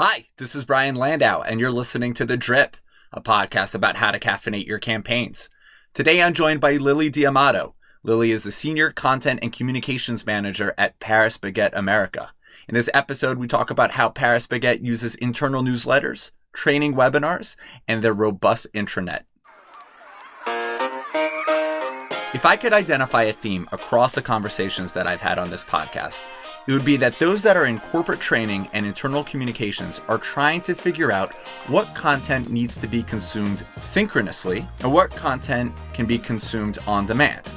Hi, this is Brian Landau, and you're listening to The Drip, a podcast about how to caffeinate your campaigns. Today I'm joined by Lily D'Amato. Lily is the Senior Content and Communications Manager at Paris Baguette America. In this episode, we talk about how Paris Baguette uses internal newsletters, training webinars, and their robust intranet. If I could identify a theme across the conversations that I've had on this podcast, it would be that those that are in corporate training and internal communications are trying to figure out what content needs to be consumed synchronously and what content can be consumed on demand.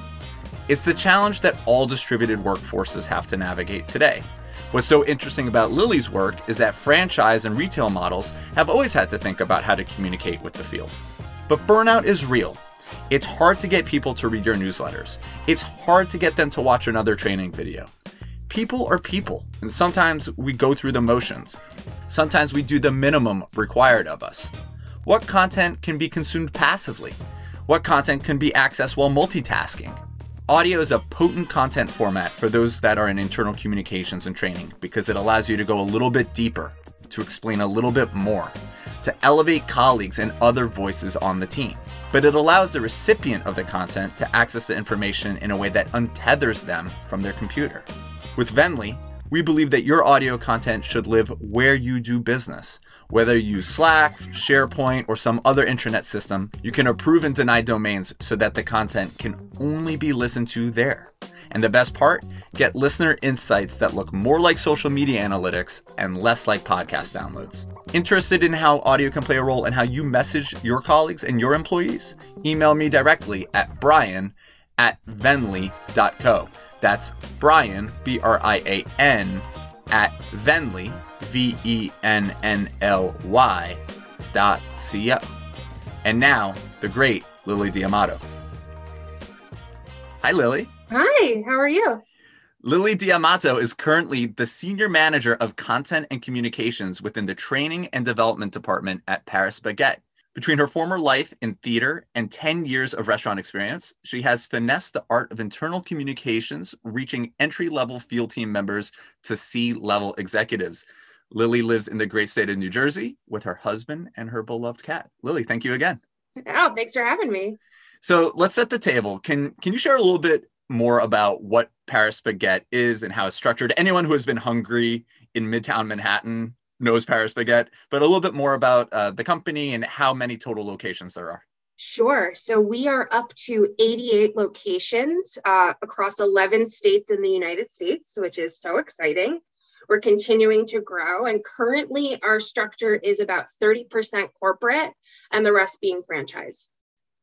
It's the challenge that all distributed workforces have to navigate today. What's so interesting about Lily's work is that franchise and retail models have always had to think about how to communicate with the field. But burnout is real. It's hard to get people to read your newsletters. It's hard to get them to watch another training video people are people, and sometimes we go through the motions. Sometimes we do the minimum required of us. What content can be consumed passively? What content can be accessed while multitasking? Audio is a potent content format for those that are in internal communications and training because it allows you to go a little bit deeper, to explain a little bit more, to elevate colleagues and other voices on the team. But it allows the recipient of the content to access the information in a way that untethers them from their computer. With Vennly, we believe that your audio content should live where you do business. Whether you use Slack, SharePoint, or some other intranet system, you can approve and deny domains so that the content can only be listened to there. And the best part? Get listener insights that look more like social media analytics and less like podcast downloads. Interested in how audio can play a role in how you message your colleagues and your employees? Email me directly at brian at vennly.co. That's Brian, B R I A N, at Vennly, V E N N L Y, dot C O. And now, the great Lily D'Amato. Hi, Lily. Hi, how are you? Lily D'Amato is currently the Senior Manager of Content and Communications within the Training and Development Department at Paris Baguette. Between her former life in theater and 10 years of restaurant experience, she has finessed the art of internal communications, reaching entry level field team members to C level executives. Lily lives in the great state of New Jersey with her husband and her beloved cat. Lily, thank you again. Oh, thanks for having me. So let's set the table. Can can you share a little bit more about what Paris Baguette is and how it's structured? Anyone who has been hungry in Midtown Manhattan knows Paris Baguette, but a little bit more about uh, the company and how many total locations there are. Sure. So we are up to 88 locations uh, across 11 states in the United States, which is so exciting. We're continuing to grow, and currently our structure is about 30% corporate and the rest being franchise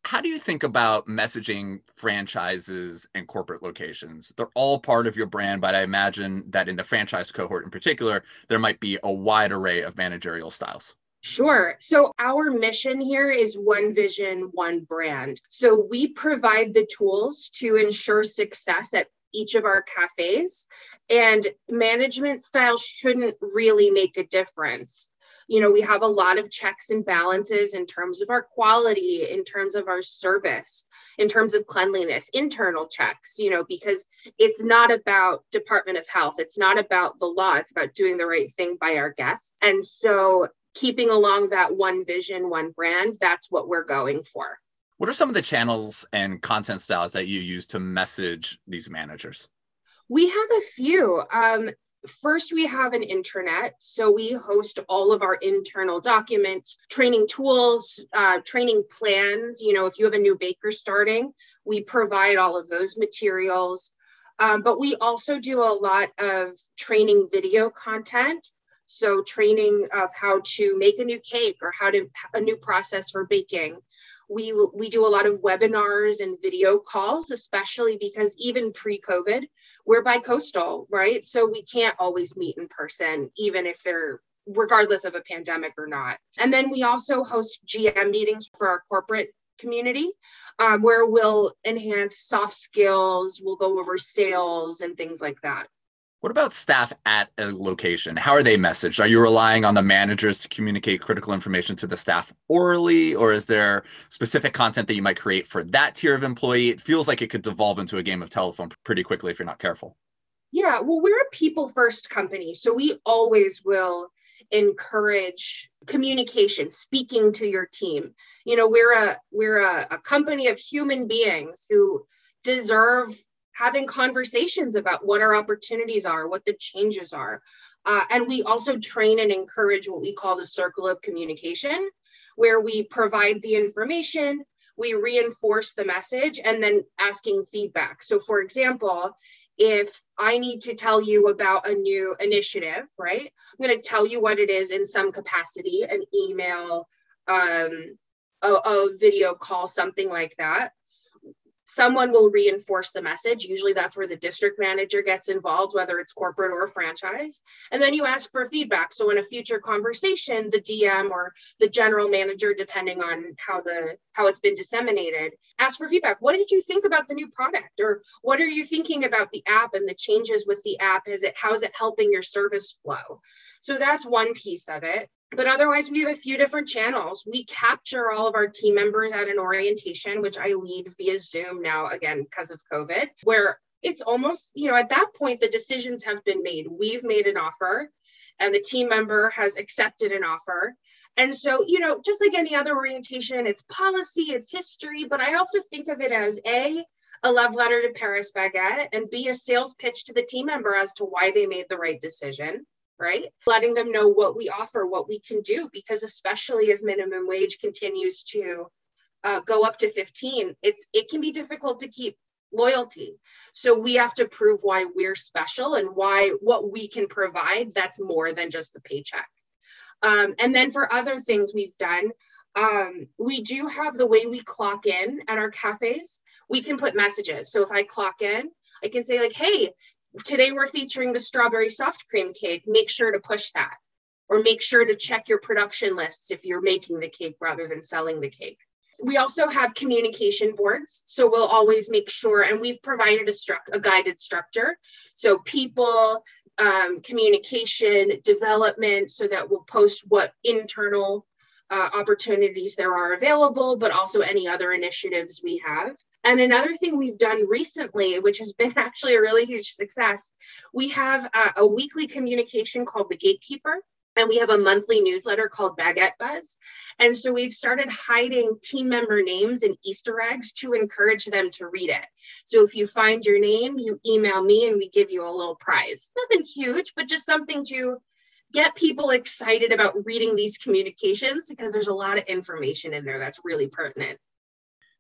how do you think about messaging franchises and corporate locations? They're all part of your brand, but I imagine that in the franchise cohort in particular, there might be a wide array of managerial styles. Sure. So, our mission here is one vision, one brand. So, we provide the tools to ensure success at each of our cafes, and management style shouldn't really make a difference you know we have a lot of checks and balances in terms of our quality in terms of our service in terms of cleanliness internal checks you know because it's not about department of health. It's not about the law. It's about doing the right thing by our guests. And so keeping along that one vision one brand that's what we're going for. What are some of the channels and content styles that you use to message these managers? We have a few. Um, First, we have an intranet. So we host all of our internal documents, training tools, uh, training plans. You know, if you have a new baker starting, we provide all of those materials. Um, but we also do a lot of training video content. So, training of how to make a new cake or how to a new process for baking. We, we do a lot of webinars and video calls, especially because even pre COVID, we're bi-coastal, right? So we can't always meet in person, even if they're regardless of a pandemic or not. And then we also host GM meetings for our corporate community um, where we'll enhance soft skills, we'll go over sales and things like that. What about staff at a location? How are they messaged? Are you relying on the managers to communicate critical information to the staff orally, or is there specific content that you might create for that tier of employee? It feels like it could devolve into a game of telephone pretty quickly if you're not careful. Yeah, well, we're a people first company. So we always will encourage communication speaking to your team you know we're a we're a, a company of human beings who deserve having conversations about what our opportunities are what the changes are. Uh, and we also train and encourage what we call the circle of communication where we provide the information we reinforce the message and then asking feedback. So for example if I need to tell you about a new initiative, right? I'm going to tell you what it is in some capacity, an email, um, a, a video call, something like that someone will reinforce the message. Usually that's where the district manager gets involved, whether it's corporate or franchise. And then you ask for feedback. So in a future conversation, the DM or the general manager, depending on how the how it's been disseminated, ask for feedback. What did you think about the new product? Or what are you thinking about the app and the changes with the app? Is it how is it helping your service flow? So that's one piece of it but otherwise we have a few different channels. We capture all of our team members at an orientation which i lead via zoom now again because of covid where it's almost you know at that point the decisions have been made. We've made an offer and the team member has accepted an offer. And so you know just like any other orientation it's policy it's history but i also think of it as a a love letter to paris baguette and b a sales pitch to the team member as to why they made the right decision right? Letting them know what we offer, what we can do, because especially as minimum wage continues to uh, go up to 15, it's it can be difficult to keep loyalty. So we have to prove why we're special and why what we can provide that's more than just the paycheck. Um, and then for other things we've done, um, we do have the way we clock in at our cafes. We can put messages. So if I clock in, I can say like, "Hey, today we're featuring the strawberry soft cream cake. Make sure to push that. Or make sure to check your production lists if you're making the cake rather than selling the cake. We also have communication boards. So we'll always make sure, and we've provided a, stru- a guided structure. So people, um, communication, development, so that we'll post what internal uh, opportunities there are available, but also any other initiatives we have. And another thing we've done recently, which has been actually a really huge success, we have a, a weekly communication called The Gatekeeper. And we have a monthly newsletter called Baguette Buzz. And so we've started hiding team member names and Easter eggs to encourage them to read it. So if you find your name, you email me and we give you a little prize. Nothing huge, but just something to get people excited about reading these communications because there's a lot of information in there that's really pertinent.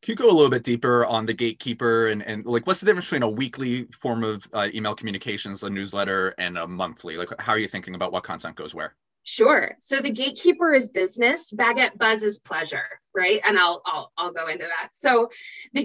Can you go a little bit deeper on the gatekeeper and, and like what's the difference between a weekly form of uh, email communications, a newsletter, and a monthly? Like, how are you thinking about what content goes where? Sure. So the gatekeeper is business, baguette buzz is pleasure, right? And I'll I'll I'll go into that. So the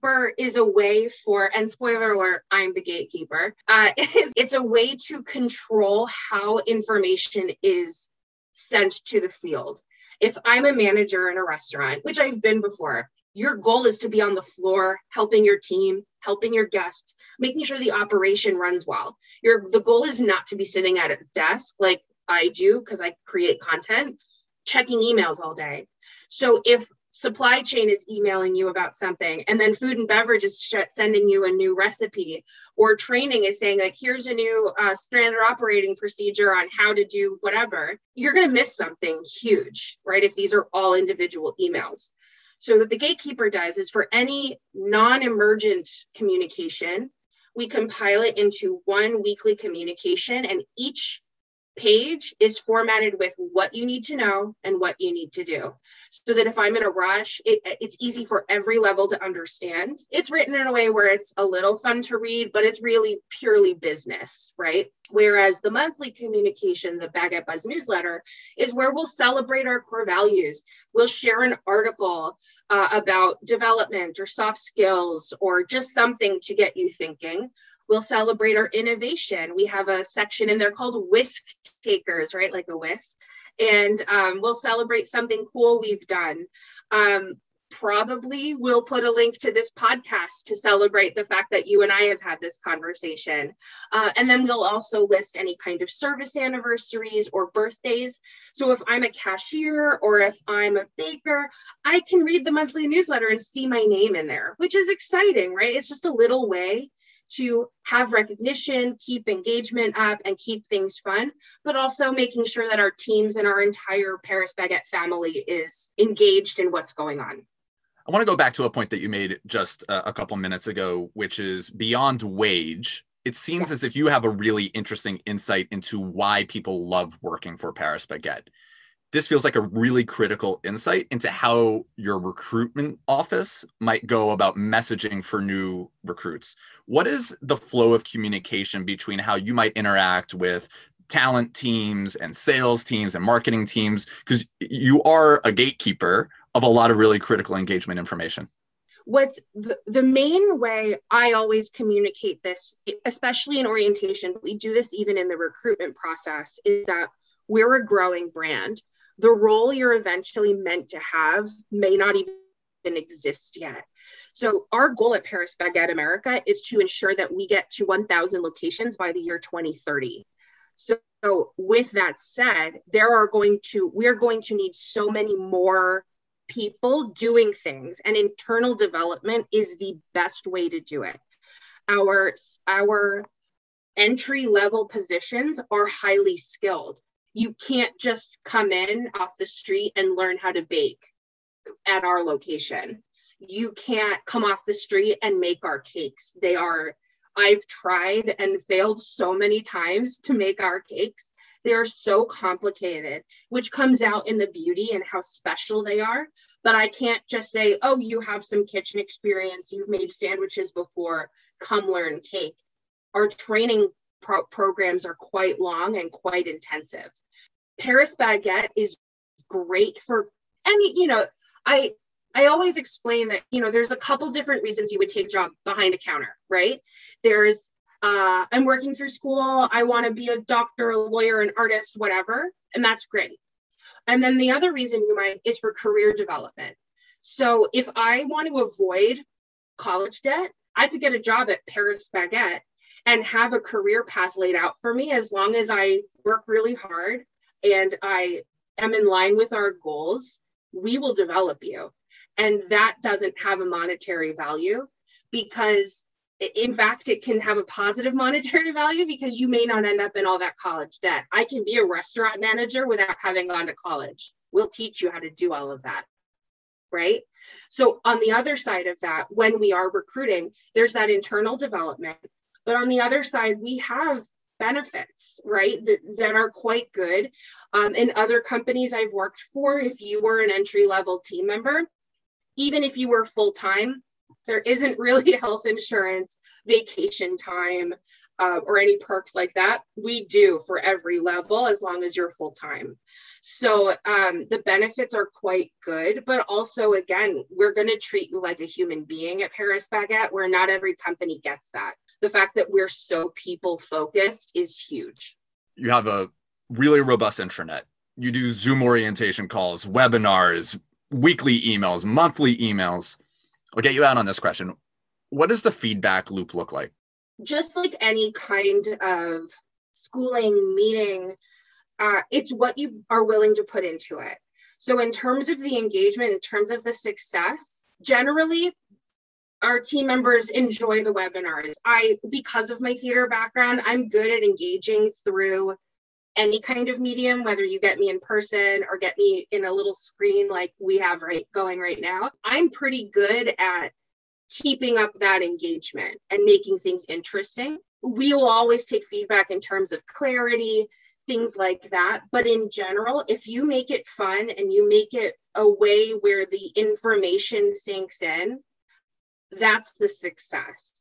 gatekeeper is a way for, and spoiler alert, I'm the gatekeeper. Uh, it's, it's a way to control how information is sent to the field. If I'm a manager in a restaurant, which I've been before, your goal is to be on the floor helping your team helping your guests making sure the operation runs well your the goal is not to be sitting at a desk like I do because I create content, checking emails all day. So if supply chain is emailing you about something and then food and beverage is sh- sending you a new recipe or training is saying like here's a new uh, standard operating procedure on how to do whatever you're going to miss something huge right if these are all individual emails. So what the gatekeeper does is for any non-emergent communication we compile it into one weekly communication and each page is formatted with what you need to know and what you need to do. So that if i'm in a rush it, it's easy for every level to understand. It's written in a way where it's a little fun to read but it's really purely business right whereas the monthly communication the baguette buzz newsletter is where we'll celebrate our core values we'll share an article uh, about development or soft skills or just something to get you thinking We'll celebrate our innovation. We have a section in there called Whisk Takers, right? Like a whisk. And um, we'll celebrate something cool we've done. Um, probably we'll put a link to this podcast to celebrate the fact that you and I have had this conversation. Uh, and then we'll also list any kind of service anniversaries or birthdays. So if I'm a cashier or if I'm a baker, I can read the monthly newsletter and see my name in there, which is exciting, right? It's just a little way to have recognition, keep engagement up, and keep things fun, but also making sure that our teams and our entire Paris Baguette family is engaged in what's going on. I want to go back to a point that you made just uh, a, couple minutes ago, which is beyond wage. It seems yeah. as if you have a really interesting insight into why people love working for Paris Baguette this feels like a really critical insight into how your recruitment office might go about messaging for new recruits. What is the flow of communication between how you might interact with talent teams and sales teams and marketing teams? Because you are a gatekeeper of a lot of really critical engagement information. What's the, the main way I always communicate this, especially in orientation, we do this even in the recruitment process, is that we're a growing brand the role you're eventually meant to have may not even exist yet. So, our goal at Paris Baguette America is to ensure that we get to 1,000 locations by the year 2030. So, with that said, there are going to, we're going to need so many more people doing things, and internal development is the best way to do it. Our, our entry level positions are highly skilled you can't just come in off the street and learn how to bake at our location. You can't come off the street and make our cakes. They are, I've tried and failed so many times to make our cakes. They are so complicated, which comes out in the beauty and how special they are. But I can't just say, oh, you have some kitchen experience, you've made sandwiches before, come learn cake. Our training pro- programs are quite long and quite intensive. Paris baguette is great for any, you know, I I always explain that, you know, there's a couple different reasons you would take a job behind a counter, right? There's uh, I'm working through school, I want to be a doctor, a lawyer, an artist, whatever, and that's great. And then the other reason you might is for career development. So if I want to avoid college debt, I could get a job at Paris Baguette and have a career path laid out for me as long as I work really hard and I am in line with our goals, we will develop you. And that doesn't have a monetary value because, in fact, it can have a positive monetary value because you may not end up in all that college debt. I can be a restaurant manager without having gone to college. We'll teach you how to do all of that right? So, on the other side of that, when we are recruiting, there's that internal development but on the other side, we have benefits, right, that, that are quite good. Um, in other companies I've worked for, if you were an entry level team member, even if you were full time, there isn't really health insurance, vacation time, uh, or any perks like that. We do for every level as long as you're full time. So um, the benefits are quite good, but also, again, we're going to treat you like a human being at Paris Baguette, where not every company gets that the fact that we're so people focused is huge. You have a really robust intranet. You do Zoom orientation calls, webinars, weekly emails, monthly emails. I'll get you out on this question. What does the feedback loop look like? Just like any kind of schooling, meeting, uh, it's what you are willing to put into it. So, in terms of the engagement, in terms of the success, generally our team members enjoy the webinars. I, because of my theater background, I'm good at engaging through any kind of medium, whether you get me in person or get me in a little screen like we have right going right now. I'm pretty good at keeping up that engagement and making things interesting. We will always take feedback in terms of clarity, things like that. But in general, if you make it fun and you make it a way where the information sinks in, that's the success.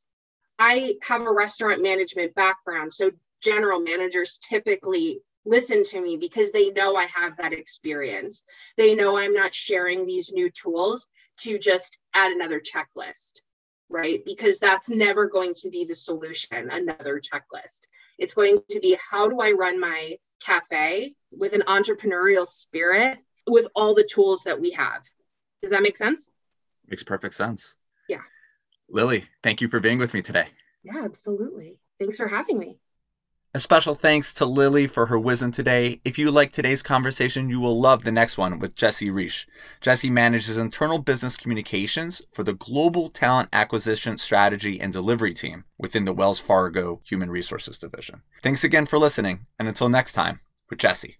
I have a restaurant management background, so general managers typically listen to me because they know I have that experience. They know I'm not sharing these new tools to just add another checklist, right? Because that's never going to be the solution, another checklist. It's going to be how do I run my cafe with an entrepreneurial spirit with all the tools that we have? Does that make sense? Makes perfect sense. Yeah. Lily, thank you for being with me today. Yeah, absolutely. Thanks for having me. A special thanks to Lily for her wisdom today. If you like today's conversation, you will love the next one with Jesse Reish. Jesse manages internal business communications for the global talent acquisition strategy and delivery team within the Wells Fargo Human Resources Division. Thanks again for listening, and until next time with Jesse.